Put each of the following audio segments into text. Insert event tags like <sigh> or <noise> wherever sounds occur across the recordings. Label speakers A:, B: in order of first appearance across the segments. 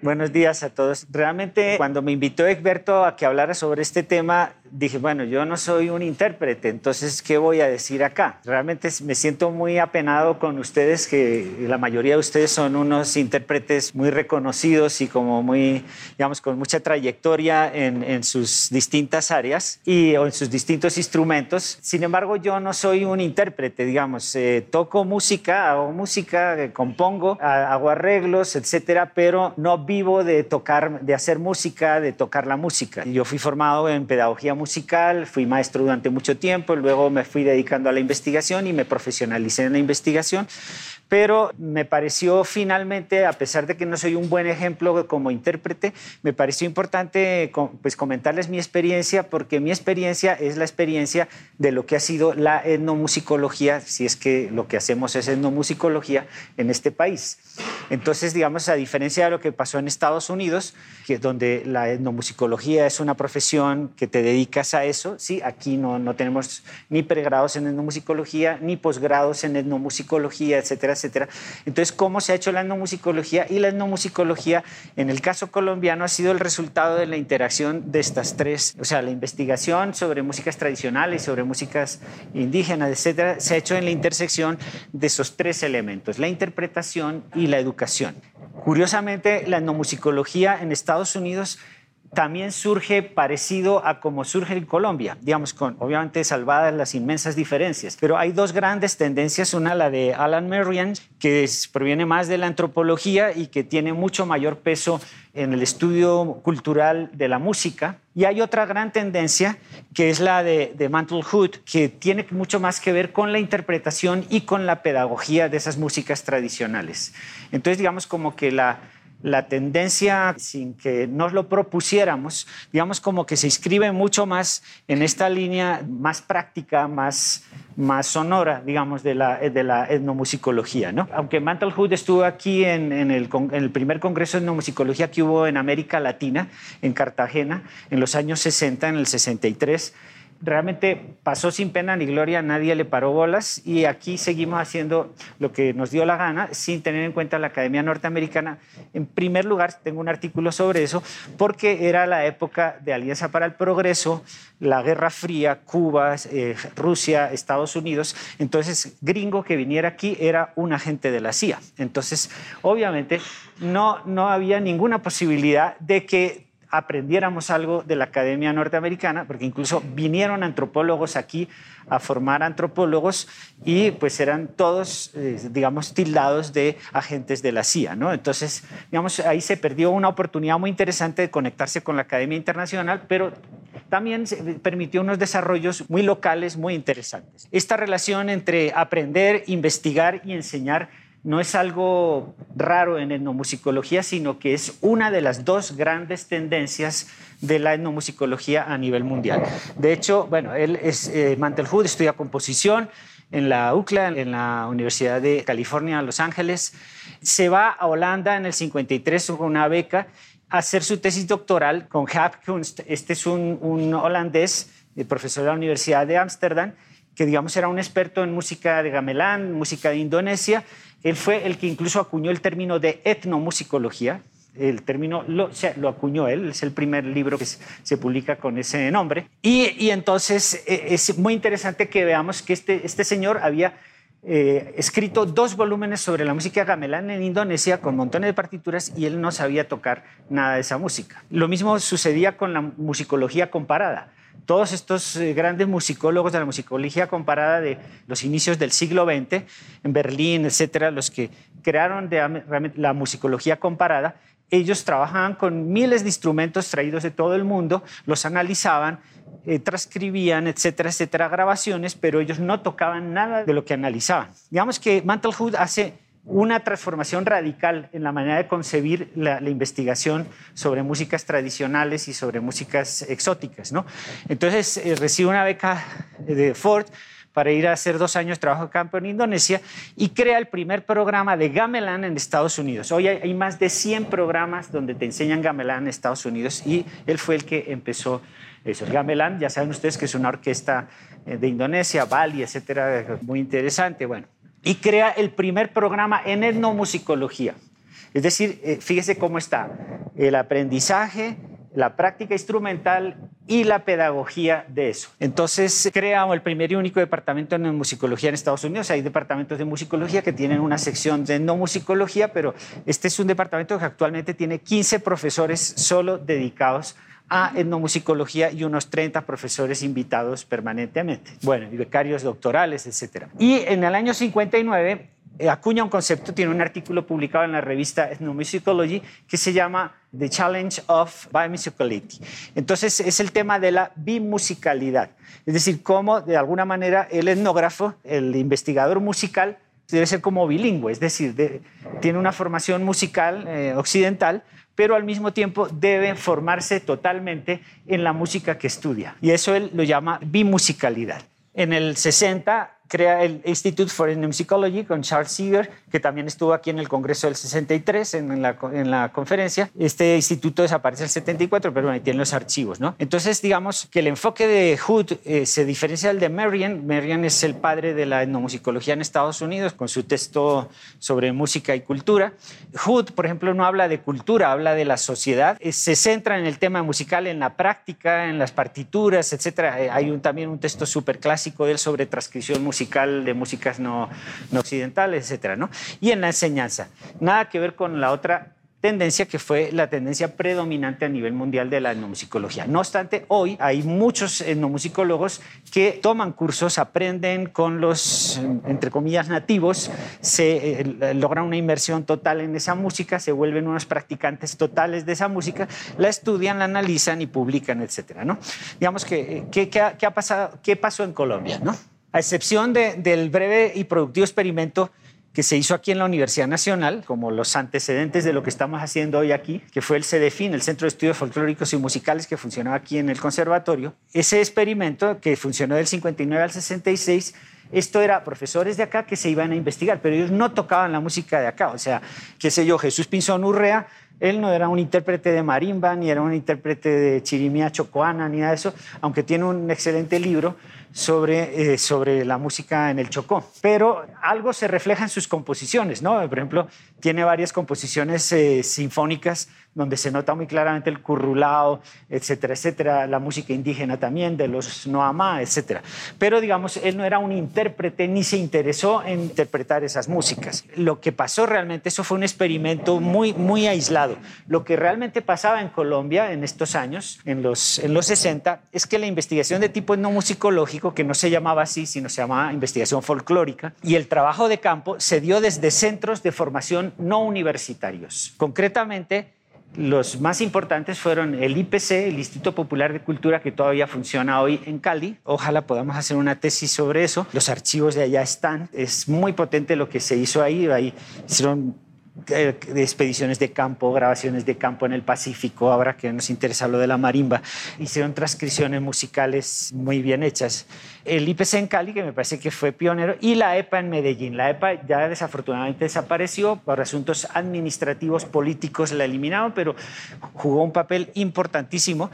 A: Buenos días a todos. Realmente cuando me invitó Egberto a que hablara sobre este tema, dije, bueno, yo no soy un intérprete, entonces, ¿qué voy a decir acá? Realmente me siento muy apenado con ustedes, que la mayoría de ustedes son unos intérpretes muy reconocidos y como muy, digamos, con mucha trayectoria en, sus distintas áreas y o en sus distintos instrumentos. Sin embargo, yo no soy un intérprete, digamos, eh, toco música, hago música, eh, compongo, hago arreglos, etcétera, pero no vivo de tocar, de hacer música, de tocar la música. Yo fui formado en pedagogía musical, fui maestro durante mucho tiempo, luego me fui dedicando a la investigación y me profesionalicé en la investigación pero me pareció finalmente, a pesar de que no soy un buen ejemplo como intérprete, me pareció importante pues, comentarles mi experiencia, porque mi experiencia es la experiencia de lo que ha sido la etnomusicología, si es que lo que hacemos es etnomusicología en este país. Entonces, digamos, a diferencia de lo que pasó en Estados Unidos, que donde la etnomusicología es una profesión que te dedicas a eso, sí, aquí no, no tenemos ni pregrados en etnomusicología, ni posgrados en etnomusicología, etcétera, etcétera. Entonces, ¿cómo se ha hecho la etnomusicología? Y la etnomusicología, en el caso colombiano, ha sido el resultado de la interacción de estas tres, o sea, la investigación sobre músicas tradicionales, sobre músicas indígenas, etcétera, se ha hecho en la intersección de esos tres elementos, la interpretación y la educación. Curiosamente, la etnomusicología en Estados Unidos también surge parecido a como surge en Colombia, digamos, con obviamente salvadas las inmensas diferencias. Pero hay dos grandes tendencias, una la de Alan Merriam, que proviene más de la antropología y que tiene mucho mayor peso en el estudio cultural de la música. Y hay otra gran tendencia, que es la de, de Mantle Hood, que tiene mucho más que ver con la interpretación y con la pedagogía de esas músicas tradicionales. Entonces, digamos como que la la tendencia, sin que nos lo propusiéramos, digamos como que se inscribe mucho más en esta línea más práctica, más, más sonora, digamos, de la, de la etnomusicología. ¿no? Aunque Mantle Hood estuvo aquí en, en, el, en el primer congreso de etnomusicología que hubo en América Latina, en Cartagena, en los años 60, en el 63, realmente pasó sin pena ni gloria, nadie le paró bolas y aquí seguimos haciendo lo que nos dio la gana sin tener en cuenta la Academia Norteamericana. En primer lugar, tengo un artículo sobre eso porque era la época de Alianza para el Progreso, la Guerra Fría, Cuba, eh, Rusia, Estados Unidos. Entonces, gringo que viniera aquí era un agente de la CIA. Entonces, obviamente, no, no había ninguna posibilidad de que aprendiéramos algo de la Academia Norteamericana, porque incluso vinieron antropólogos aquí a formar antropólogos y pues eran todos, eh, digamos, tildados de agentes de la CIA, ¿no? Entonces, digamos, ahí se perdió una oportunidad muy interesante de conectarse con la Academia Internacional, pero también permitió unos desarrollos muy locales, muy interesantes. Esta relación entre aprender, investigar y enseñar no es algo raro en etnomusicología, sino que es una de las dos grandes tendencias de la etnomusicología a nivel mundial. De hecho, bueno, él es eh, Mantelhood, estudia composición en la UCLA, en la Universidad de California, Los Ángeles. Se va a Holanda en el 53 con una beca a hacer su tesis doctoral con Jaap Kunst. Este es un, holandés, el profesor de la Universidad de Ámsterdam, que digamos era un experto en música de gamelán, música de Indonesia, él fue el que incluso acuñó el término de etnomusicología. El término lo, acuñó él, es el primer libro que se publica con ese nombre. Y, entonces e, es muy interesante que veamos que este, este señor había eh, escrito dos volúmenes sobre la música gamelán en Indonesia con montones de partituras y él no sabía tocar nada de esa música. Lo mismo sucedía con la musicología comparada todos estos eh, grandes musicólogos de la musicología comparada de los inicios del siglo XX, en Berlín, etcétera, los que crearon la musicología comparada, ellos trabajaban con miles de instrumentos traídos de todo el mundo, los analizaban, eh, transcribían, etcétera, etcétera, grabaciones, pero ellos no tocaban nada de lo que analizaban. Digamos que Mantlehood hace una transformación radical en la manera de concebir la, investigación sobre músicas tradicionales y sobre músicas exóticas. Entonces eh, recibe una beca de Ford para ir a hacer dos años de trabajo de campo en Indonesia y crea el primer programa de gamelan en Estados Unidos. Hoy hay, más de 100 programas donde te enseñan gamelan en Estados Unidos y él fue el que empezó eso. El gamelan, ya saben ustedes que es una orquesta eh, de Indonesia, Bali, etcétera, muy interesante. Bueno, y crea el primer programa en etnomusicología. Es decir, eh, fíjese cómo está el aprendizaje, la práctica instrumental y la pedagogía de eso. Entonces creamos el primer y único departamento de musicología en Estados Unidos. Hay departamentos de musicología que tienen una sección de no musicología, pero este es un departamento que actualmente tiene 15 profesores solo dedicados a etnomusicología y unos 30 profesores invitados permanentemente. Bueno, y becarios doctorales, etc. Y en el año 59 eh, acuña un concepto, tiene un artículo publicado en la revista Ethnomusicology que se llama The Challenge of Bimusicality. Entonces es el tema de la bimusicalidad, es decir, cómo de alguna manera el etnógrafo, el investigador musical, debe ser como bilingüe, es decir, tiene una formación musical eh, occidental, pero al mismo tiempo debe formarse totalmente en la música que estudia. Y eso él lo llama bimusicalidad. En el 60 crea el Institute for Ethnomusicology con Charles Seeger, que también estuvo aquí en el Congreso del 63, en la, en la conferencia. Este instituto desaparece en el 74, pero ahí tienen los archivos, ¿no? Entonces, digamos que el enfoque de Hood eh, se diferencia del de Marian. Marian es el padre de la etnomusicología en Estados Unidos, con su texto sobre música y cultura. Hood, por ejemplo, no habla de cultura, habla de la sociedad. Eh, se centra en el tema musical, en la práctica, en las partituras, etc. Eh, hay un, también un texto súper clásico de él sobre transcripción musical musical, de músicas no, occidentales, etcétera, ¿no? Y en la enseñanza. Nada que ver con la otra tendencia que fue la tendencia predominante a nivel mundial de la etnomusicología. No obstante, hoy hay muchos etnomusicólogos que toman cursos, aprenden con los, entre comillas, nativos, se eh, logran una inmersión total en esa música, se vuelven unos practicantes totales de esa música, la estudian, la analizan y publican, etcétera, ¿no? Digamos que, ¿qué, qué, ha pasado, qué pasó en Colombia, no? A excepción del breve y productivo experimento que se hizo aquí en la Universidad Nacional, como los antecedentes de lo que estamos haciendo hoy aquí, que fue el CEDEFIN, el Centro de Estudios Folclóricos y Musicales que funcionaba aquí en el conservatorio. Ese experimento, que funcionó del 59 al 66, esto era profesores de acá que se iban a investigar, pero ellos no tocaban la música de acá. O sea, qué sé yo, Jesús Pinzón Urrea, él no era un intérprete de marimba, ni era un intérprete de chirimía chocoana, ni nada eso, aunque tiene un excelente libro sobre, eh, sobre la música en el Chocó. Pero algo se refleja en sus composiciones, ¿no? Por ejemplo, tiene varias composiciones eh, sinfónicas donde se nota muy claramente el currulao, etcétera, etcétera, la música indígena también, de los noamá, etcétera. Pero, digamos, él no era un intérprete ni se interesó en interpretar esas músicas. Lo que pasó realmente, eso fue un experimento muy, muy aislado. Lo que realmente pasaba en Colombia en estos años, en los, en los 60, es que la investigación de tipo no musicológico, que no se llamaba así, sino se llamaba investigación folclórica, y el trabajo de campo se dio desde centros de formación no universitarios. Concretamente, los más importantes fueron el IPC, el Instituto Popular de Cultura, que todavía funciona hoy en Cali. Ojalá podamos hacer una tesis sobre eso. Los archivos de allá están. Es muy potente lo que se hizo ahí. Ahí hicieron expediciones de campo, grabaciones de campo en el Pacífico, ahora que nos interesa lo de la marimba, hicieron transcripciones musicales muy bien hechas. El IPC en Cali, que me parece que fue pionero, y la EPA en Medellín. La EPA ya desafortunadamente desapareció por asuntos administrativos, políticos, la eliminaron, pero jugó un papel importantísimo,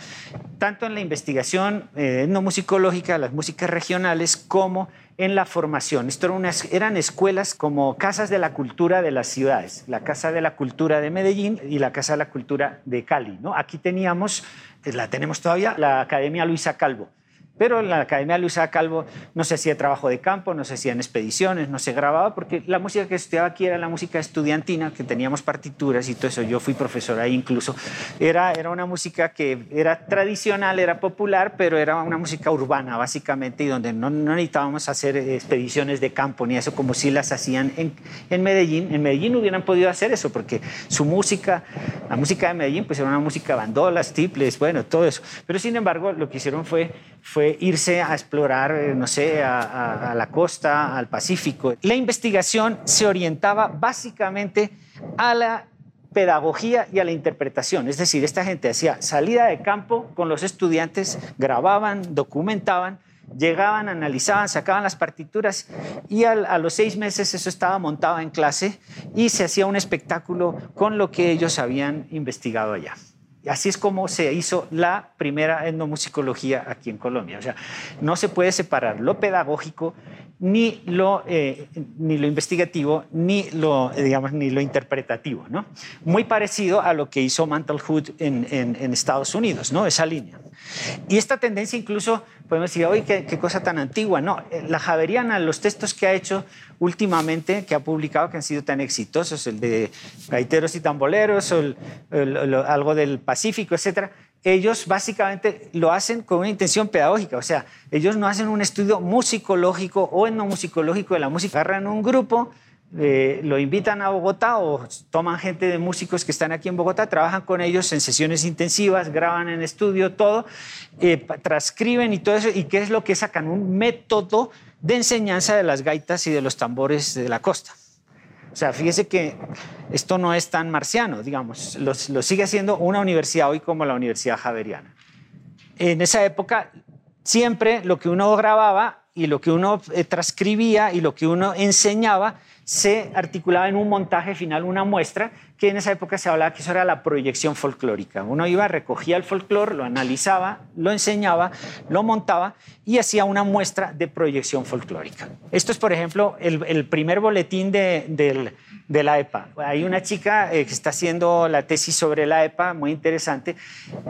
A: tanto en la investigación eh, etnomusicológica, las músicas regionales, como en la formación. Esto eran, eran escuelas como casas de la cultura de las ciudades, la Casa de la Cultura de Medellín y la Casa de la Cultura de Cali. Aquí teníamos, la tenemos todavía, la Academia Luisa Calvo pero en la Academia Luisa Calvo no se hacía trabajo de campo, no se hacían expediciones, no se grababa, porque la música que estudiaba aquí era la música estudiantina, que teníamos partituras y todo eso. Yo fui profesor ahí incluso. Era, era una música que era tradicional, era popular, pero era una música urbana, básicamente, y donde no, no necesitábamos hacer expediciones de campo ni eso, como si las hacían en, en Medellín. En Medellín hubieran podido hacer eso, porque su música, la música de Medellín, pues era una música bandolas, tiples, bueno, todo eso. Pero sin embargo, lo que hicieron fue, fue irse a explorar, eh, no sé, a, la costa, al Pacífico. La investigación se orientaba básicamente a la pedagogía y a la interpretación. Es decir, esta gente hacía salida de campo con los estudiantes, grababan, documentaban, llegaban, analizaban, sacaban las partituras y a los seis meses eso estaba montado en clase y se hacía un espectáculo con lo que ellos habían investigado allá. Así es como se hizo la primera etnomusicología aquí en Colombia. O sea, no se puede separar lo pedagógico ni lo, eh, ni lo investigativo, ni lo, digamos, ni lo interpretativo. ¿no? Muy parecido a lo que hizo Mantelhood en, en, Estados Unidos, ¿no? esa línea. Y esta tendencia incluso, podemos decir, qué, qué, cosa tan antigua. No, eh, la Javeriana, los textos que ha hecho últimamente, que ha publicado, que han sido tan exitosos, el de Gaiteros y Tamboleros, o algo del Pacífico, etcétera, ellos básicamente lo hacen con una intención pedagógica, o sea, ellos no hacen un estudio musicológico o etnomusicológico de la música, agarran un grupo, eh, lo invitan a Bogotá o toman gente de músicos que están aquí en Bogotá, trabajan con ellos en sesiones intensivas, graban en estudio todo, eh, transcriben y todo eso, y qué es lo que sacan, un método de enseñanza de las gaitas y de los tambores de la costa. O sea, fíjese que esto no es tan marciano, digamos, lo, sigue haciendo una universidad hoy como la Universidad Javeriana. En esa época, siempre lo que uno grababa y lo que uno eh, transcribía y lo que uno enseñaba se articulaba en un montaje final, una muestra, que en esa época se hablaba que eso era la proyección folclórica. Uno iba, recogía el folclore, lo analizaba, lo enseñaba, lo montaba y hacía una muestra de proyección folclórica. Esto es, por ejemplo, el, primer boletín de, la EPA. Hay una chica eh, que está haciendo la tesis sobre la EPA, muy interesante,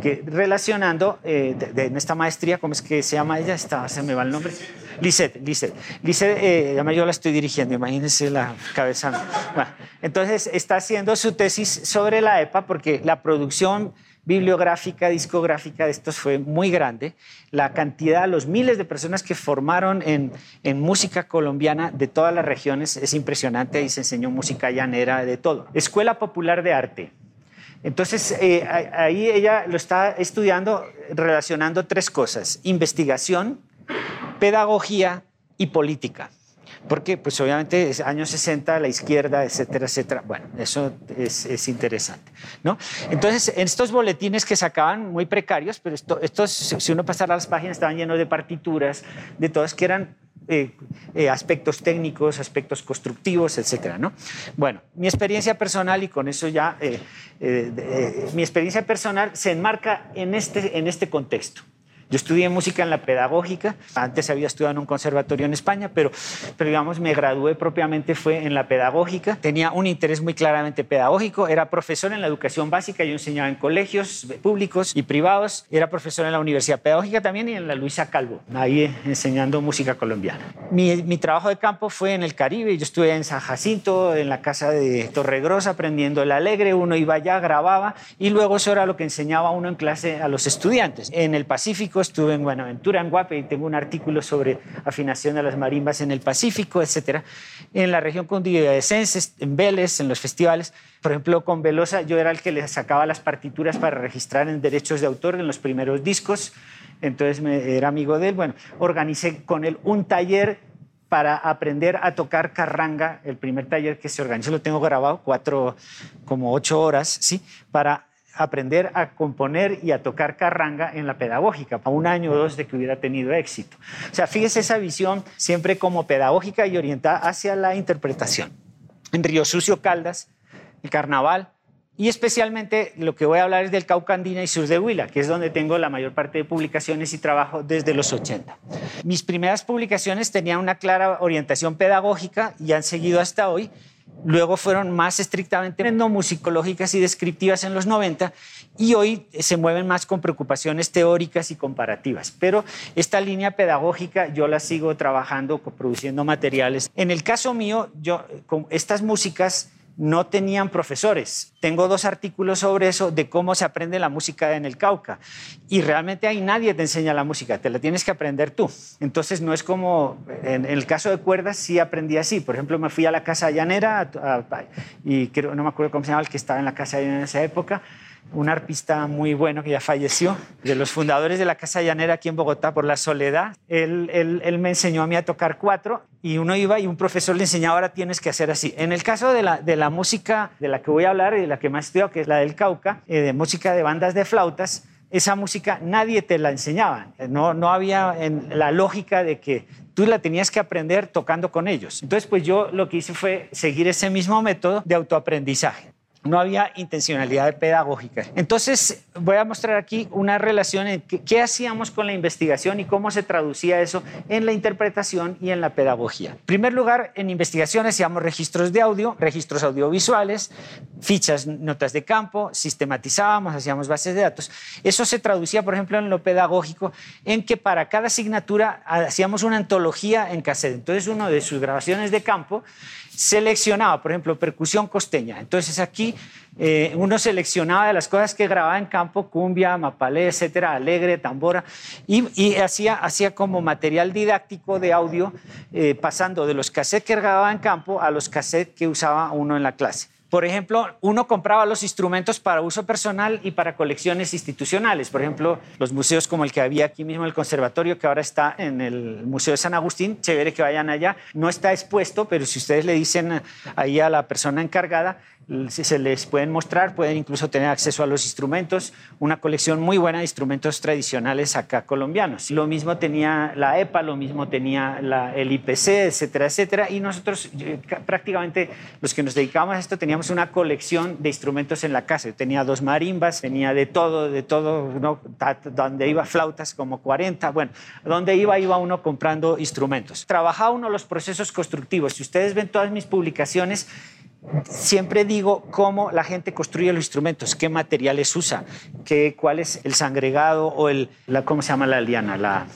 A: que relacionando eh, en esta maestría, ¿cómo es que se llama ella? Está, se me va el nombre. Lisette, Lisette. Lisette, eh, además yo la estoy dirigiendo, imagínense la cabeza. entonces está haciendo su tesis sobre la EPA porque la producción bibliográfica, discográfica de estos fue muy grande. La cantidad, los miles de personas que formaron en, en, música colombiana de todas las regiones es impresionante. Ahí se enseñó música llanera, de todo. Escuela Popular de Arte. Entonces, eh, ahí ella lo está estudiando relacionando tres cosas. Investigación, pedagogía y política. Porque, pues obviamente, es años 60, la izquierda, etcétera, etcétera. Bueno, eso es, interesante, ¿no? Entonces, en estos boletines que sacaban, muy precarios, pero esto, estos, si uno pasara las páginas, estaban llenos de partituras, de todas que eran eh, eh, aspectos técnicos, aspectos constructivos, etcétera, ¿no? Bueno, mi experiencia personal, y con eso ya, eh, mi experiencia personal se enmarca en este, en este contexto. Yo estudié música en la pedagógica, antes había estudiado en un conservatorio en España, pero, pero digamos me gradué propiamente fue en la pedagógica. Tenía un interés muy claramente pedagógico, era profesor en la educación básica, yo enseñaba en colegios públicos y privados, era profesor en la Universidad Pedagógica también y en la Luisa Calvo, ahí enseñando música colombiana. Mi, mi trabajo de campo fue en el Caribe, yo estuve en San Jacinto, en la casa de Torregrosa, aprendiendo el alegre, uno iba allá, grababa y luego eso era lo que enseñaba uno en clase a los estudiantes. En el Pacífico estuve en Buenaventura, en Guape, y tengo un artículo sobre afinación de las marimbas en el Pacífico, etc. En la región cundiboyacense, en Vélez, en los festivales. Por ejemplo, con Velosa yo era el que le sacaba las partituras para registrar en derechos de autor en los primeros discos. Entonces me, era amigo de él. Bueno, organicé con él un taller para aprender a tocar carranga, el primer taller que se organizó, lo tengo grabado, cuatro, como ocho horas, ¿sí? Para aprender a componer y a tocar carranga en la pedagógica, a un año o dos de que hubiera tenido éxito. O sea, fíjese esa visión siempre como pedagógica y orientada hacia la interpretación. En Río Sucio Caldas, el carnaval, y especialmente lo que voy a hablar es del Cauca Andina y sur de Huila, que es donde tengo la mayor parte de publicaciones y trabajo desde los 80. Mis primeras publicaciones tenían una clara orientación pedagógica y han seguido hasta hoy, luego fueron más estrictamente musicológicas y descriptivas en los 90 y hoy se mueven más con preocupaciones teóricas y comparativas. Pero esta línea pedagógica yo la sigo trabajando, produciendo materiales. En el caso mío, yo, con estas músicas no tenían profesores. Tengo dos artículos sobre eso, de cómo se aprende la música en el Cauca. Y realmente ahí nadie te enseña la música, te la tienes que aprender tú. Entonces no es como, en, el caso de cuerdas sí aprendí así. Por ejemplo, me fui a la Casa Llanera y creo, no me acuerdo cómo se llama el que estaba en la Casa Llanera en esa época un arpista muy bueno que ya falleció, de los fundadores de la Casa Llanera aquí en Bogotá por la soledad. Él, él, me enseñó a mí a tocar cuatro y uno iba y un profesor le enseñaba, ahora tienes que hacer así. En el caso de la, de la música de la que voy a hablar y de la que más estudio, que es la del Cauca, eh, de música de bandas de flautas, esa música nadie te la enseñaba. No, no había en la lógica de que tú la tenías que aprender tocando con ellos. Entonces, pues yo lo que hice fue seguir ese mismo método de autoaprendizaje. No había intencionalidad pedagógica. Entonces, voy a mostrar aquí una relación en qué, hacíamos con la investigación y cómo se traducía eso en la interpretación y en la pedagogía. En primer lugar, en investigación hacíamos registros de audio, registros audiovisuales, fichas, notas de campo, sistematizábamos, hacíamos bases de datos. Eso se traducía, por ejemplo, en lo pedagógico, en que para cada asignatura hacíamos una antología en cassette. Entonces, uno de sus grabaciones de campo seleccionaba, por ejemplo, percusión costeña. Entonces aquí eh, uno seleccionaba de las cosas que grababa en campo, cumbia, mapalé, etcétera, alegre, tambora, y, hacía, hacía como material didáctico de audio, eh, pasando de los cassettes que grababa en campo a los cassettes que usaba uno en la clase. Por ejemplo, uno compraba los instrumentos para uso personal y para colecciones institucionales. Por ejemplo, los museos como el que había aquí mismo, el conservatorio, que ahora está en el Museo de San Agustín, chévere que vayan allá. No está expuesto, pero si ustedes le dicen ahí a la persona encargada, se les pueden mostrar, pueden incluso tener acceso a los instrumentos, una colección muy buena de instrumentos tradicionales acá colombianos. Lo mismo tenía la EPA, lo mismo tenía el IPC, etcétera, etcétera. Y nosotros eh, prácticamente los que nos dedicábamos a esto teníamos una colección de instrumentos en la casa. Yo tenía dos marimbas, tenía de todo, de todo, donde iba flautas como 40, bueno, donde iba iba uno comprando instrumentos. Trabajaba uno los procesos constructivos. Si ustedes ven todas mis publicaciones, siempre digo cómo la gente construye los instrumentos, qué materiales usa, qué, cuál es el sangregado o el, ¿cómo se llama la liana? La,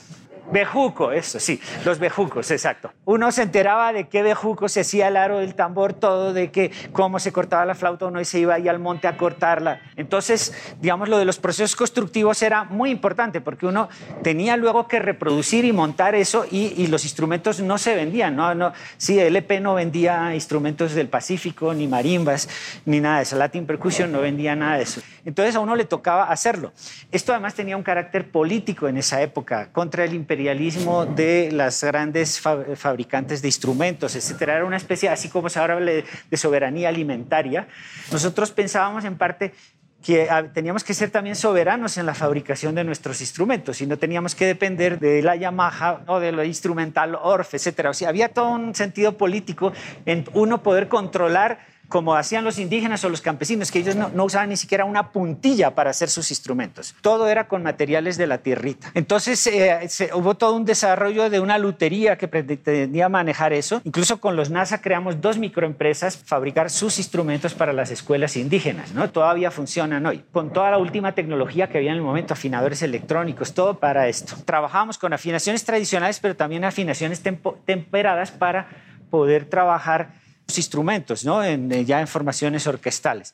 A: Bejuco, eso sí, los bejucos, exacto. Uno se enteraba de qué bejuco se hacía el aro del tambor, todo, de que cómo se cortaba la flauta, uno y se iba ahí al monte a cortarla. Entonces, digamos, lo de los procesos constructivos era muy importante porque uno tenía luego que reproducir y montar eso y, los instrumentos no se vendían. ¿no? No, sí, LP no vendía instrumentos del Pacífico, ni marimbas, ni nada de eso. Latin Percussion no vendía nada de eso. Entonces a uno le tocaba hacerlo. Esto además tenía un carácter político en esa época, contra el imperialismo de las grandes fabricantes de instrumentos, etc. Era una especie, así como se habla de, soberanía alimentaria. Nosotros pensábamos en parte que teníamos que ser también soberanos en la fabricación de nuestros instrumentos y no teníamos que depender de la Yamaha o de lo instrumental Orff, etc. O sea, había todo un sentido político en uno poder controlar como hacían los indígenas o los campesinos, que ellos no, usaban ni siquiera una puntilla para hacer sus instrumentos. Todo era con materiales de la tierrita. Entonces eh, hubo todo un desarrollo de una lutería que pretendía manejar eso. Incluso con los NASA creamos dos microempresas fabricar sus instrumentos para las escuelas indígenas. ¿no? Todavía funcionan hoy. Con toda la última tecnología que había en el momento, afinadores electrónicos, todo para esto. Trabajamos con afinaciones tradicionales, pero también afinaciones temperadas para poder trabajar instrumentos, eh, ya en formaciones orquestales.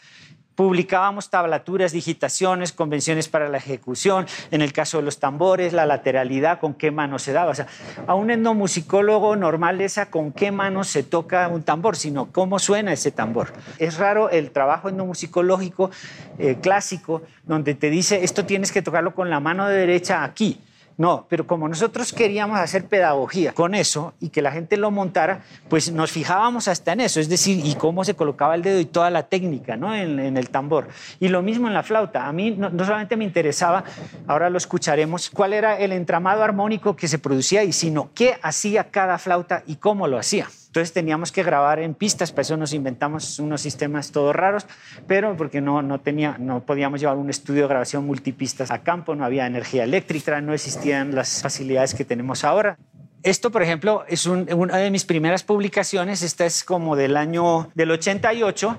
A: Publicábamos tablaturas, digitaciones, convenciones para la ejecución, en el caso de los tambores, la lateralidad, con qué mano se daba. O sea, a un etnomusicólogo normal esa con qué mano se toca un tambor, sino cómo suena ese tambor. Es raro el trabajo etnomusicológico eh, clásico, donde te dice, esto tienes que tocarlo con la mano derecha aquí no, pero como nosotros queríamos hacer pedagogía con eso y que la gente lo montara, pues nos fijábamos hasta en eso, es decir, y cómo se colocaba el dedo y toda la técnica ¿no? en, el tambor. Y lo mismo en la flauta. A mí no, solamente me interesaba, ahora lo escucharemos, cuál era el entramado armónico que se producía y sino qué hacía cada flauta y cómo lo hacía. Entonces teníamos que grabar en pistas, para eso nos inventamos unos sistemas todos raros, pero porque no, no, tenía, no podíamos llevar un estudio de grabación multipistas a campo, no había energía eléctrica, no existían las facilidades que tenemos ahora. Esto, por ejemplo, es una de mis primeras publicaciones, esta es como del año del 88,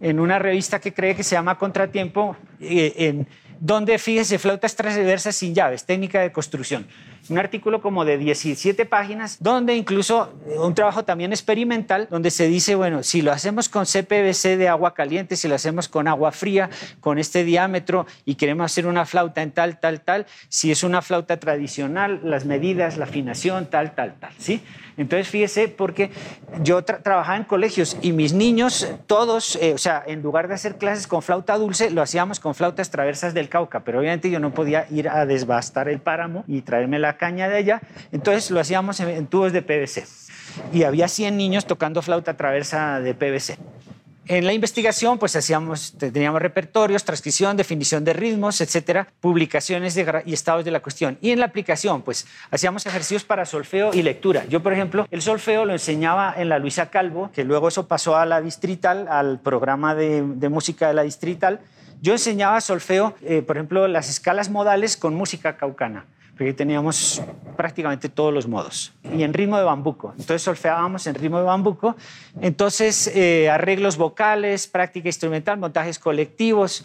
A: en una revista que cree que se llama Contratiempo, eh, en, donde, fíjese, flautas transversas sin llaves, técnica de construcción un artículo como de 17 páginas, donde incluso eh, un trabajo también experimental, donde se dice, bueno, si lo hacemos con CPVC de agua caliente, si lo hacemos con agua fría, con este diámetro y queremos hacer una flauta en tal, tal, tal, si es una flauta tradicional, las medidas, la afinación, tal, tal, tal, ¿sí? Entonces, fíjese, porque yo trabajaba en colegios y mis niños, todos, eh, o sea, en lugar de hacer clases con flauta dulce, lo hacíamos con flautas traversas del Cauca, pero obviamente yo no podía ir a desbastar el páramo y traerme la caña de allá, entonces lo hacíamos en, tubos de PVC. Y había 100 niños tocando flauta traversa de PVC. En la investigación, pues hacíamos, teníamos repertorios, transcripción, definición de ritmos, etcétera, publicaciones y estados de la cuestión. Y en la aplicación, pues hacíamos ejercicios para solfeo y lectura. Yo, por ejemplo, el solfeo lo enseñaba en la Luisa Calvo, que luego eso pasó a la distrital, al programa de, música de la distrital. Yo enseñaba solfeo, eh, por ejemplo, las escalas modales con música caucana porque teníamos prácticamente todos los modos. Y en ritmo de bambuco. Entonces solfeábamos en ritmo de bambuco. Entonces eh, arreglos vocales, práctica instrumental, montajes colectivos,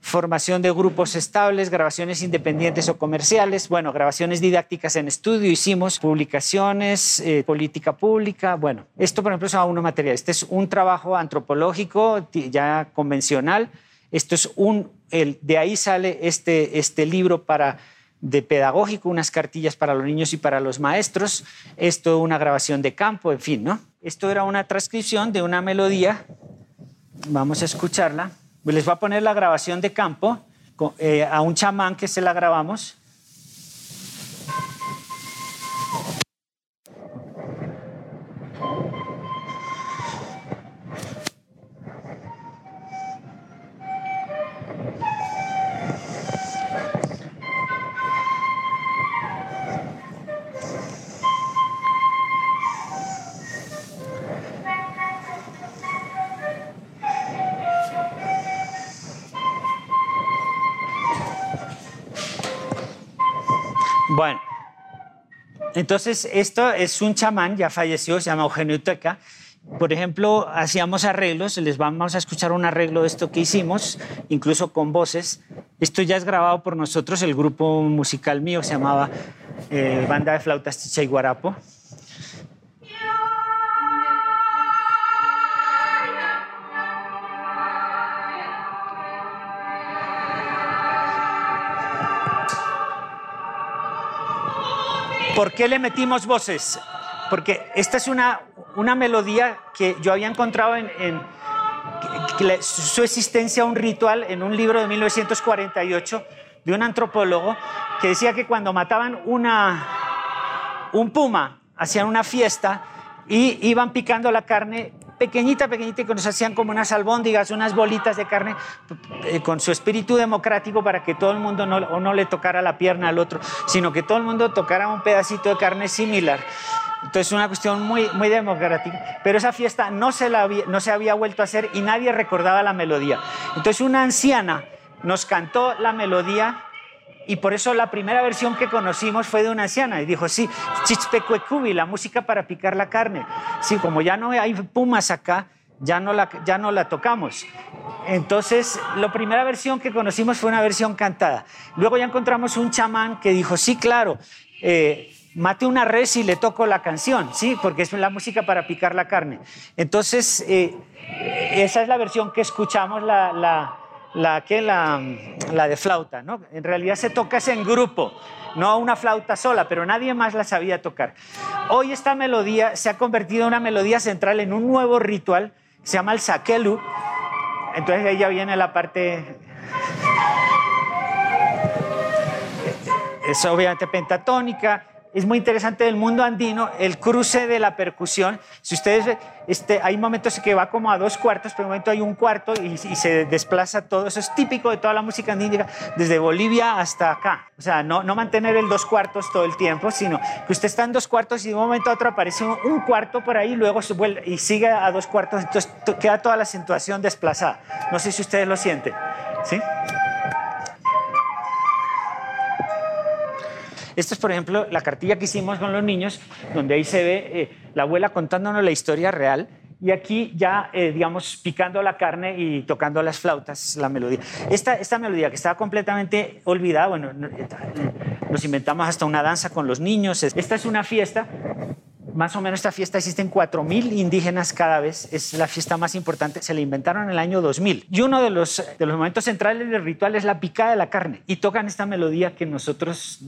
A: formación de grupos estables, grabaciones independientes o comerciales, bueno, grabaciones didácticas en estudio, hicimos publicaciones, eh, política pública, bueno, esto por ejemplo es uno material, este es un trabajo antropológico ya convencional, esto es un, el, de ahí sale este, este libro para de pedagógico, unas cartillas para los niños y para los maestros, esto una grabación de campo, en fin, ¿no? Esto era una transcripción de una melodía, vamos a escucharla, les voy a poner la grabación de campo eh, a un chamán que se la grabamos. Entonces esto es un chamán, ya falleció, se llama Eugenio Teca. Por ejemplo, hacíamos arreglos, les vamos a escuchar un arreglo de esto que hicimos, incluso con voces. Esto ya es grabado por nosotros, el grupo musical mío se llamaba eh, Banda de Flautas Chicha y Guarapo. ¿Por qué le metimos voces? Porque esta es una, una melodía que yo había encontrado en, su existencia, un ritual en un libro de 1948 de un antropólogo que decía que cuando mataban una, un puma, hacían una fiesta y iban picando la carne pequeñita, pequeñita, y que nos hacían como unas albóndigas, unas bolitas de carne, eh, con su espíritu democrático para que todo el mundo no, o no le tocara la pierna al otro, sino que todo el mundo tocara un pedacito de carne similar. Entonces, una cuestión muy, muy democrática. Pero esa fiesta no se, la no se había vuelto a hacer y nadie recordaba la melodía. Entonces, una anciana nos cantó la melodía y por eso la primera versión que conocimos fue de una anciana y dijo, sí, chichpecuecubi, la música para picar la carne. Sí, como ya no hay pumas acá, ya no la, ya no la tocamos. Entonces, la primera versión que conocimos fue una versión cantada. Luego ya encontramos un chamán que dijo, sí, claro, eh, mate una res y le toco la canción, ¿sí? Porque es la música para picar la carne. Entonces, eh, esa es la versión que escuchamos, la, la, que la, la de flauta, ¿no? En realidad se toca en grupo, no una flauta sola, pero nadie más la sabía tocar. Hoy esta melodía se ha convertido en una melodía central en un nuevo ritual, se llama el sakelu. Entonces ahí ya viene la parte... Es obviamente pentatónica, es muy interesante del mundo andino el cruce de la percusión. Si ustedes, este, hay momentos que va como a dos cuartos, pero en un momento hay un cuarto y, se desplaza todo. Eso es típico de toda la música andina, desde Bolivia hasta acá. O sea, no, no mantener el dos cuartos todo el tiempo, sino que usted está en dos cuartos y de un momento a otro aparece un, cuarto por ahí, luego se vuelve y sigue a dos cuartos, entonces queda toda la acentuación desplazada. No sé si ustedes lo sienten. ¿Sí? Esta es, por ejemplo, la cartilla que hicimos con los niños, donde ahí se ve eh, la abuela contándonos la historia real y aquí ya, eh, digamos, picando la carne y tocando las flautas, la melodía. Esta, esta melodía que estaba completamente olvidada, bueno, eh, nos inventamos hasta una danza con los niños. Esta es una fiesta más o menos esta fiesta existen 4.000 indígenas cada vez, es la fiesta más importante, se la inventaron en el año 2000. Y uno de los, de los momentos centrales del ritual es la picada de la carne y tocan esta melodía que nosotros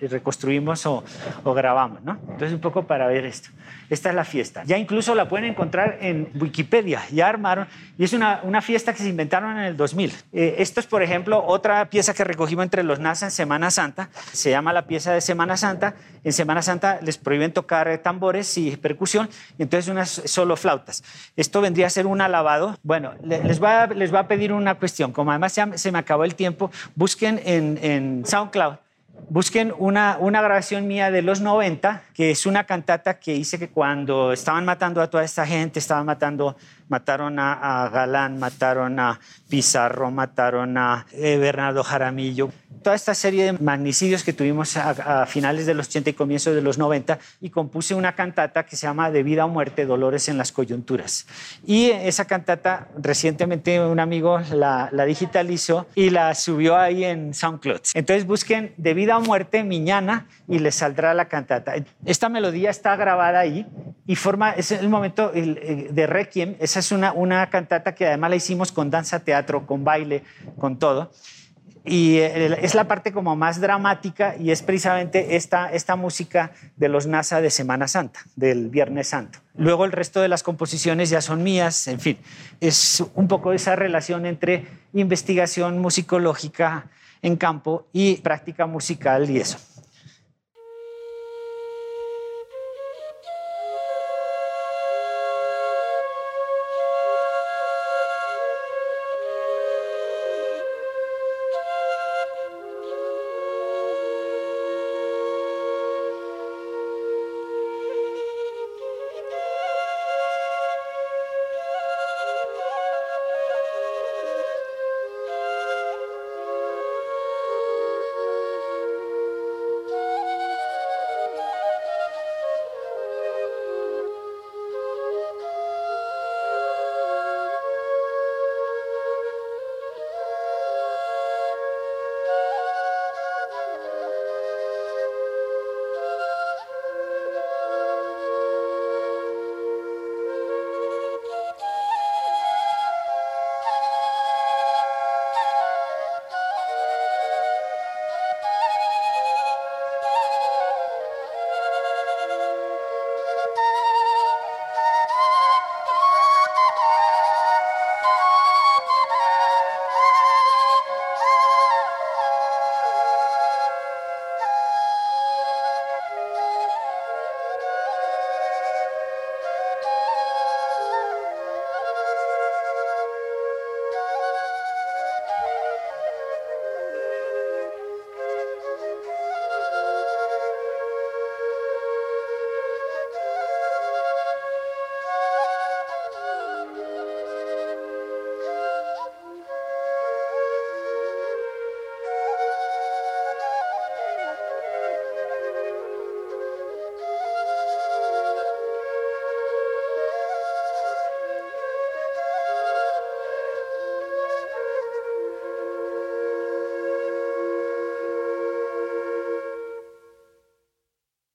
A: reconstruimos o, o, grabamos. ¿no? Entonces un poco para ver esto. Esta es la fiesta. Ya incluso la pueden encontrar en Wikipedia, ya armaron, y es una, una fiesta que se inventaron en el 2000. Eh, esto es, por ejemplo, otra pieza que recogimos entre los NASA en Semana Santa, se llama la pieza de Semana Santa. En Semana Santa les prohíben tocar tambor y percusión, y entonces unas solo flautas. Esto vendría a ser un alabado. Bueno, les voy a, les a pedir una cuestión. Como además se me acabó el tiempo, busquen en, en SoundCloud busquen una, una, grabación mía de los 90, que es una cantata que hice que cuando estaban matando a toda esta gente, estaban matando mataron a, Galán, mataron a Pizarro, mataron a eh, Bernardo Jaramillo. Toda esta serie de magnicidios que tuvimos a, finales de los 80 y comienzos de los 90 y compuse una cantata que se llama De vida o muerte, Dolores en las coyunturas. Y esa cantata recientemente un amigo la, la digitalizó y la subió ahí en SoundCloud. Entonces busquen De vida o muerte, Miñana y les saldrá la cantata. Esta melodía está grabada ahí y forma, es el momento eh, de Requiem, esa es una, una cantata que además la hicimos con danza, teatro, con baile, con todo. Y eh, es la parte como más dramática y es precisamente esta, esta música de los NASA de Semana Santa, del Viernes Santo. Luego el resto de las composiciones ya son mías, en fin, es un poco esa relación entre investigación musicológica en campo y práctica musical y eso.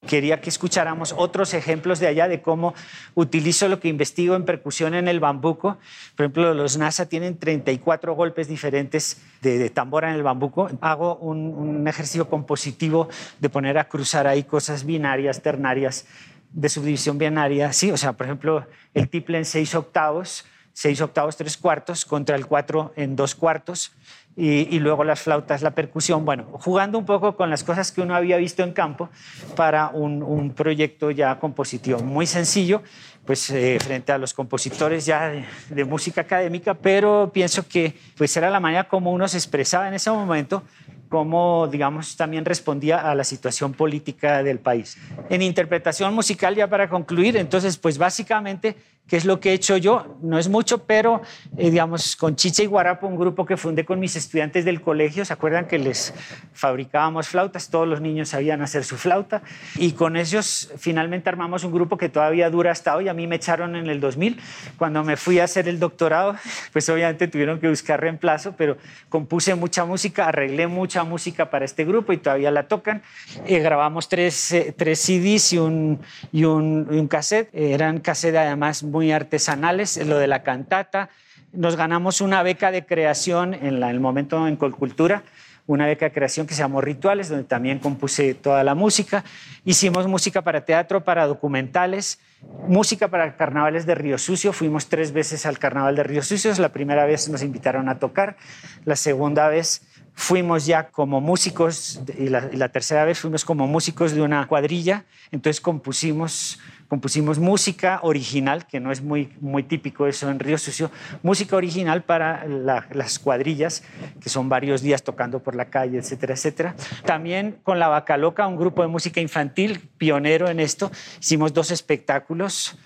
A: Quería que escucháramos otros ejemplos de allá de cómo utilizo lo que investigo en percusión en el bambuco. Por ejemplo, los NASA tienen 34 golpes diferentes de, tambora en el bambuco. Hago un, un, ejercicio compositivo de poner a cruzar ahí cosas binarias, ternarias, de subdivisión binaria. Sí, o sea, por ejemplo, el tiple en seis octavos, seis octavos, tres cuartos, contra el cuatro en dos cuartos. Y, luego las flautas, la percusión, bueno, jugando un poco con las cosas que uno había visto en campo para un, proyecto ya compositivo muy sencillo, pues eh, frente a los compositores ya de, música académica, pero pienso que pues era la manera como uno se expresaba en ese momento cómo, digamos, también respondía a la situación política del país. En interpretación musical, ya para concluir, entonces, pues básicamente ¿Qué es lo que he hecho yo? No es mucho, pero eh, digamos, con Chicha y Guarapo, un grupo que fundé con mis estudiantes del colegio, ¿se acuerdan que les fabricábamos flautas? Todos los niños sabían hacer su flauta. Y con ellos finalmente armamos un grupo que todavía dura hasta hoy. A mí me echaron en el 2000. Cuando me fui a hacer el doctorado, <laughs> pues obviamente tuvieron que buscar reemplazo, pero compuse mucha música, arreglé mucha música para este grupo y todavía la tocan. Eh, grabamos tres, eh, tres CDs y un, y un, y un cassette. eran cassette además muy muy artesanales, lo de la cantata. Nos ganamos una beca de creación en el momento en Colcultura, una beca de creación que se llamó Rituales, donde también compuse toda la música. Hicimos música para teatro, para documentales, música para carnavales de Río Sucio. Fuimos tres veces al carnaval de Río Sucio. La primera vez nos invitaron a tocar, la segunda vez fuimos ya como músicos, y la, y la tercera vez fuimos como músicos de una cuadrilla, entonces compusimos compusimos música original, que no es muy, muy típico eso en Río Sucio, música original para las cuadrillas, que son varios días tocando por la calle, etcétera, etcétera. También con La Vaca Loca, un grupo de música infantil, pionero en esto, hicimos dos espectáculos.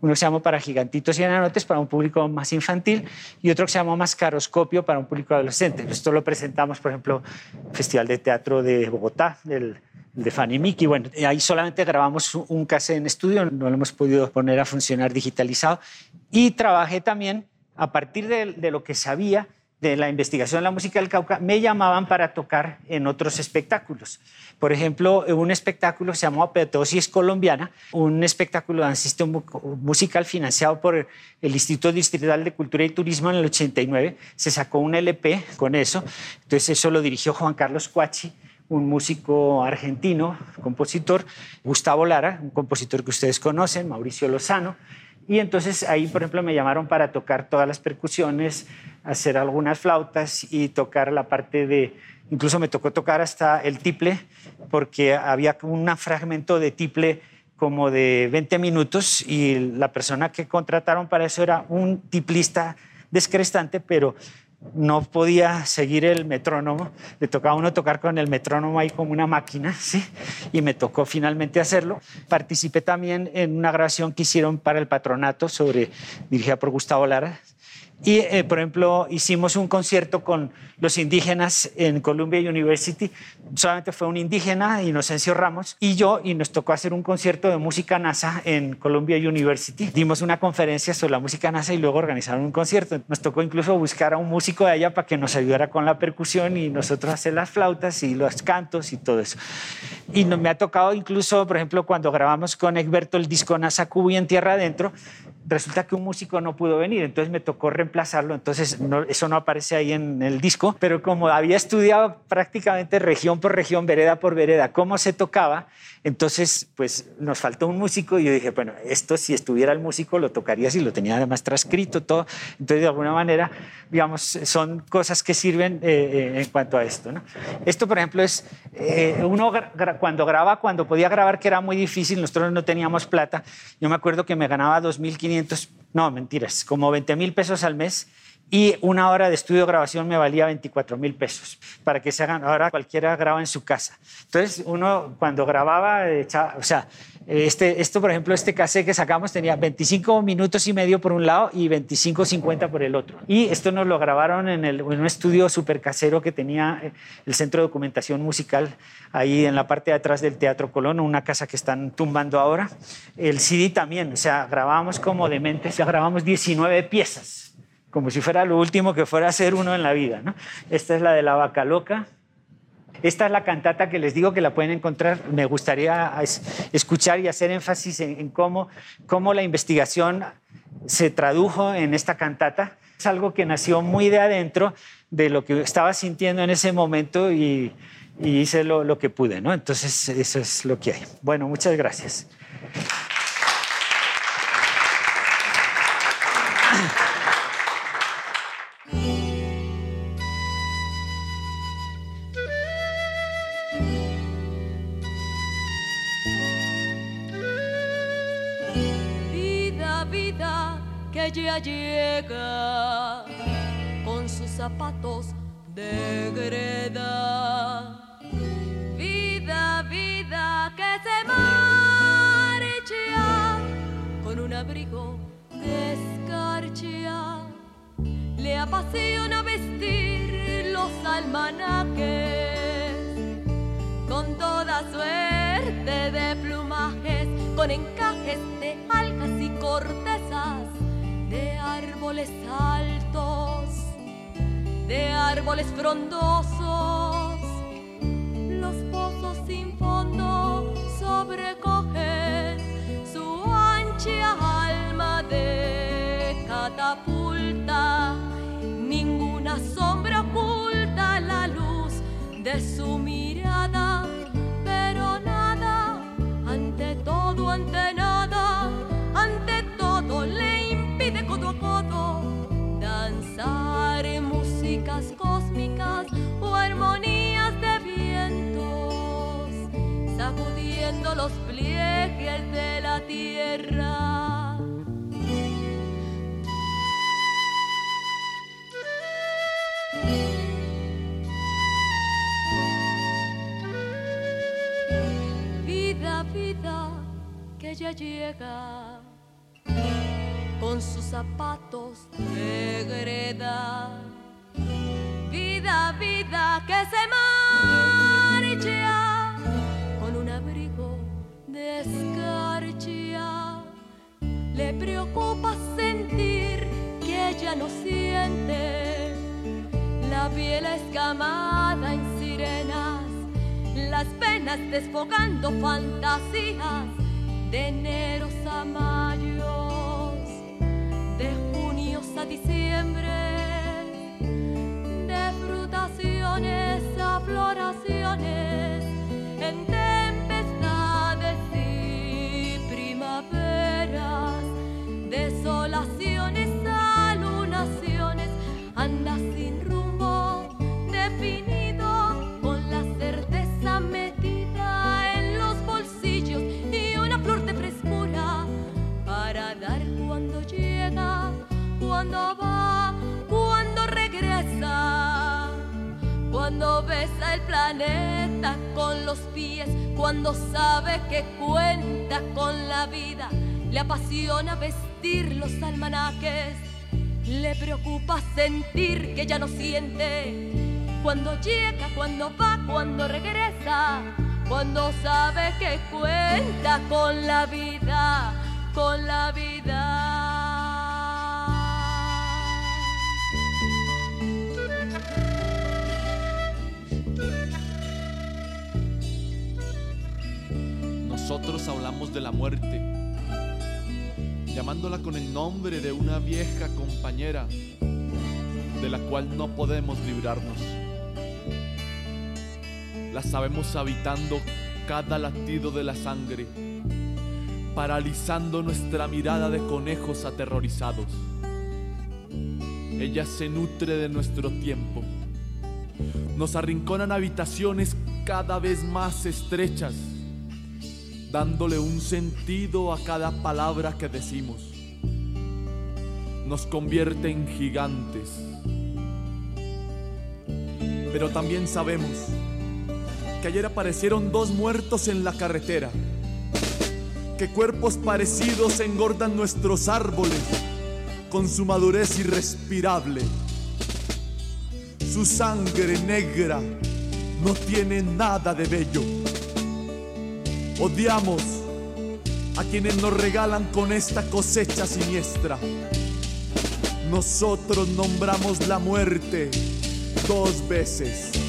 A: Uno se llamó Para Gigantitos y Enanotes, para un público más infantil, y otro que se llamó Mascaroscopio, para un público adolescente. Esto lo presentamos, por ejemplo, Festival de Teatro de Bogotá, del de Fanny Mickey. Bueno, ahí solamente grabamos un cassette en estudio, no lo hemos podido poner a funcionar digitalizado. Y trabajé también, a partir de, lo que sabía de la investigación de la música del Cauca, me llamaban para tocar en otros espectáculos. Por ejemplo, un espectáculo se llamó Apoteosis Colombiana, un espectáculo dancístico musical financiado por el Instituto Distrital de Cultura y Turismo en el 89. Se sacó un LP con eso, entonces eso lo dirigió Juan Carlos Cuachi un músico argentino, compositor, Gustavo Lara, un compositor que ustedes conocen, Mauricio Lozano. Y entonces ahí, por ejemplo, me llamaron para tocar todas las percusiones, hacer algunas flautas y tocar la parte de, incluso me tocó tocar hasta el tiple, porque había un fragmento de tiple como de 20 minutos y la persona que contrataron para eso era un tiplista descrestante, pero no podía seguir el metrónomo, le tocaba a uno tocar con el metrónomo ahí como una máquina, ¿sí? Y me tocó finalmente hacerlo. Participé también en una grabación que hicieron para el patronato sobre, dirigida por Gustavo Lara, y, eh, por ejemplo, hicimos un concierto con los indígenas en Columbia University. Solamente fue un indígena, Inocencio Ramos, y yo, y nos tocó hacer un concierto de música NASA en Columbia University. Dimos una conferencia sobre la música NASA y luego organizaron un concierto. Nos tocó incluso buscar a un músico de allá para que nos ayudara con la percusión y nosotros hacer las flautas y los cantos y todo eso. Y me ha tocado incluso, por ejemplo, cuando grabamos con Egberto el disco NASA Cubi en Tierra Adentro, resulta que un músico no pudo venir, entonces me tocó reemplazarlo, entonces eso no aparece ahí en el disco, pero como había estudiado prácticamente región por región, vereda por vereda, cómo se tocaba, entonces pues nos faltó un músico y yo dije, bueno, esto si estuviera el músico lo tocaría si lo tenía además transcrito todo, entonces de alguna manera, digamos, son cosas que sirven eh, eh, en cuanto a esto. ¿no? Esto, por ejemplo, es eh, uno cuando graba, cuando podía grabar, que era muy difícil, nosotros no teníamos plata, yo me acuerdo que me ganaba 2.500 no, mentiras, como 20 mil pesos al mes y una hora de estudio grabación me valía 24 mil pesos para que se hagan. Ahora cualquiera graba en su casa. Entonces, uno cuando grababa, o sea, este, esto, por ejemplo, este cassette que sacamos tenía 25 minutos y medio por un lado y 25, 50 por el otro. Y esto nos lo grabaron en, el, en un estudio súper casero que tenía eh, el Centro de Documentación Musical ahí en la parte de atrás del Teatro Colón, una casa que están tumbando ahora. El CD también, o sea, grabábamos como dementes, ya grabamos 19 piezas como si fuera lo último que fuera a ser uno en la vida. ¿no? Esta es la de la vaca loca. Esta es la cantata que les digo que la pueden encontrar. Me gustaría escuchar y hacer énfasis en, cómo, cómo la investigación se tradujo en esta cantata. Es algo que nació muy de adentro de lo que estaba sintiendo en ese momento y, hice lo, lo, que pude. ¿no? Entonces, eso es lo que hay. Bueno, muchas gracias.
B: Ella llega con sus zapatos de greda. Vida, vida que se marcha con un abrigo de escarcha. Le apasiona vestir los almanaques con toda suerte de plumajes, con encajes de algas y cortezas de árboles altos, de árboles frondosos, los pozos sin fondo sobrecogen su ancha alma de catapulta, ninguna sombra oculta la luz de su mirada, pero nada, ante todo, ante armonías de vientos, sacudiendo los pliegues de la tierra. Vida, vida, que ya llega con sus zapatos de greda. Vida, vida, que se marcha con un abrigo de escarcha. Le preocupa sentir que ella no siente la piel escamada en sirenas, las penas desfogando fantasías de enero a mayos, de junios a diciembre, a floraciones, el planeta con los pies, cuando sabe que cuenta con la vida, le apasiona vestir los almanaques, le preocupa sentir que ya no siente cuando llega, cuando va, cuando regresa, cuando sabe que cuenta con la vida, con la vida.
C: Nosotros hablamos de la muerte, llamándola con el nombre de una vieja compañera de la cual no podemos librarnos. La sabemos habitando cada latido de la sangre, paralizando nuestra mirada de conejos aterrorizados. Ella se nutre de nuestro tiempo. Nos arrinconan habitaciones cada vez más estrechas, dándole un sentido a cada palabra que decimos. Nos convierte en gigantes. Pero también sabemos que ayer aparecieron dos muertos en la carretera, que cuerpos parecidos engordan nuestros árboles con su madurez irrespirable. Su sangre negra no tiene nada de bello. Odiamos a quienes nos regalan con esta cosecha siniestra. Nosotros nombramos la muerte dos veces.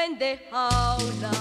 B: wenn der Haula.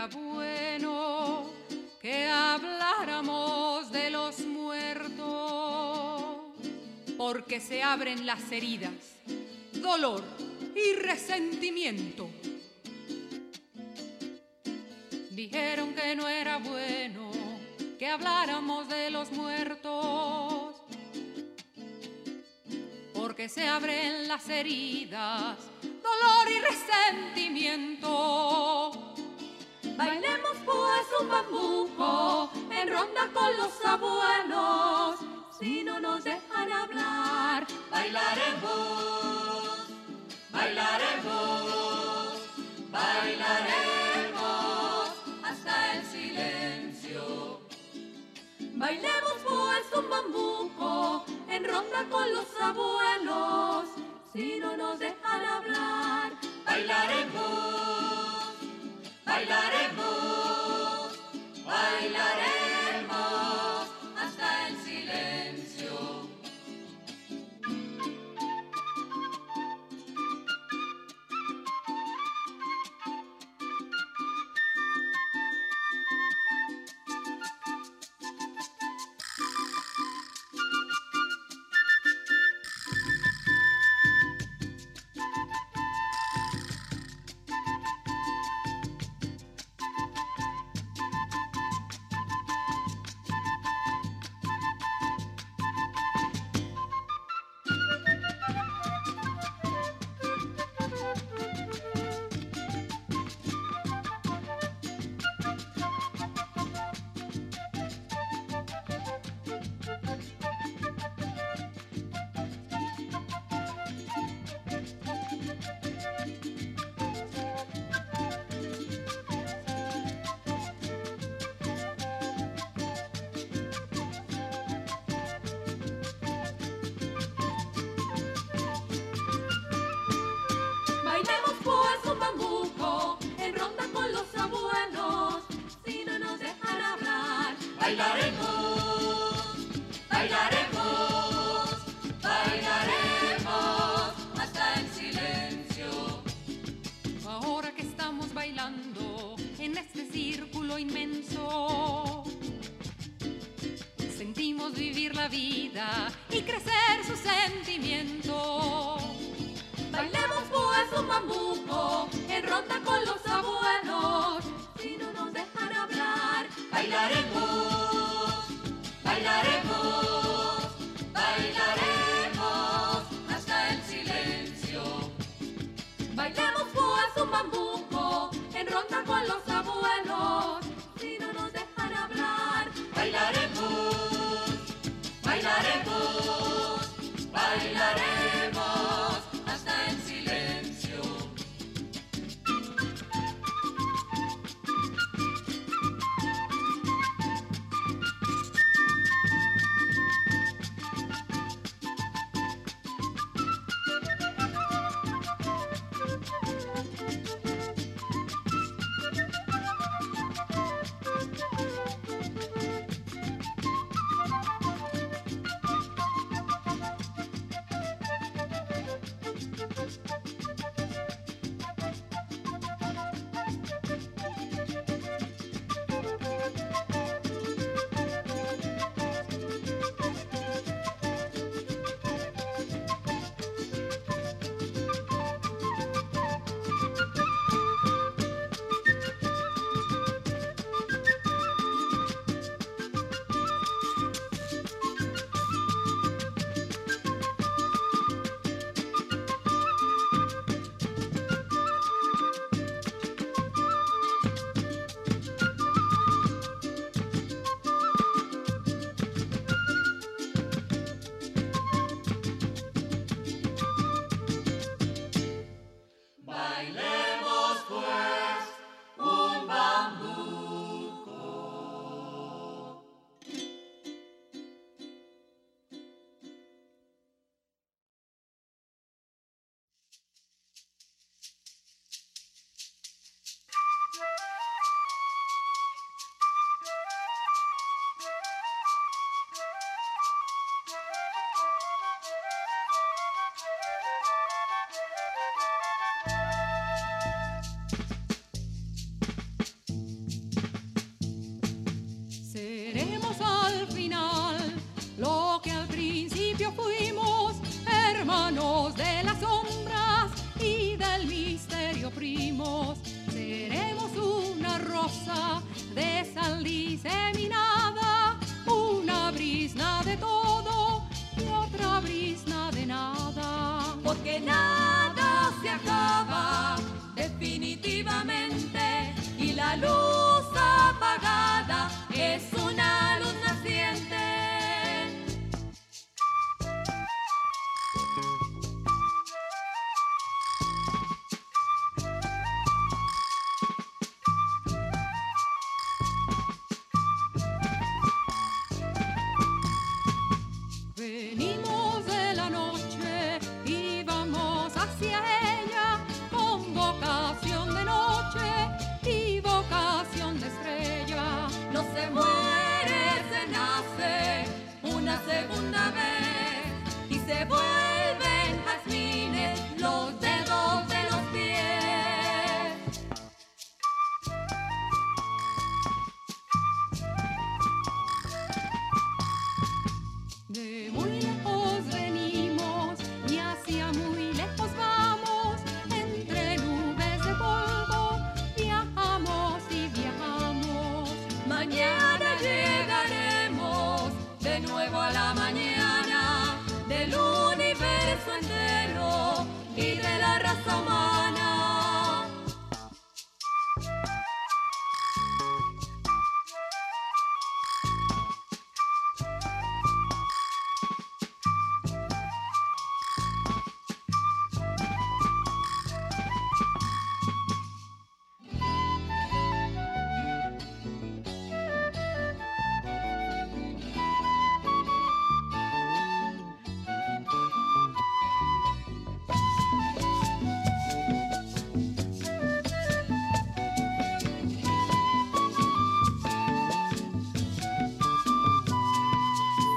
B: Era bueno que habláramos de los muertos, porque se abren las heridas, dolor y resentimiento Dijeron que no era bueno que habláramos de los muertos, porque se abren las heridas, dolor y resentimiento. Bailemos pues un bambuco en ronda con los abuelos, si no nos dejan hablar, bailaremos, bailaremos, bailaremos. Bailemos pues un bambuco en ronda con los abuelos. Si no nos dejan hablar, bailaremos, bailaremos,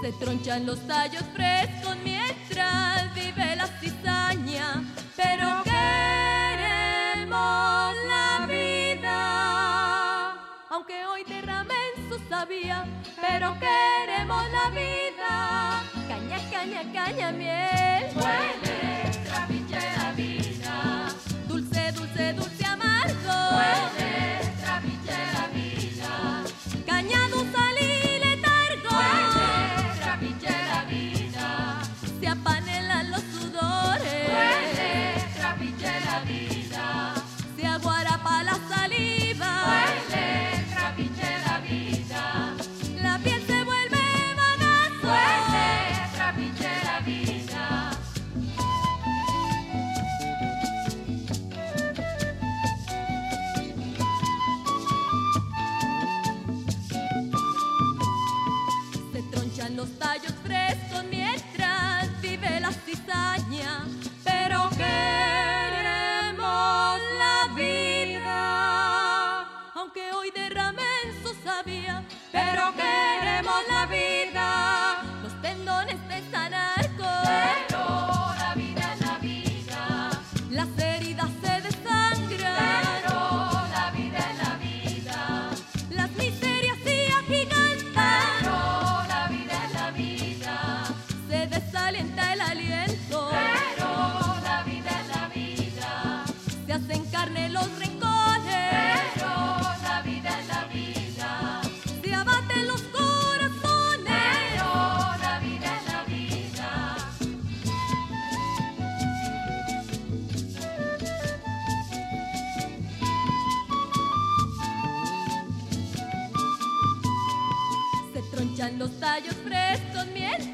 B: Se tronchan los tallos frescos mientras vive la cizaña, pero queremos la vida. Aunque hoy derramen su sabía, pero queremos la vida. Caña, caña, caña, miel. Bueno. Brillan los tallos frescos, miel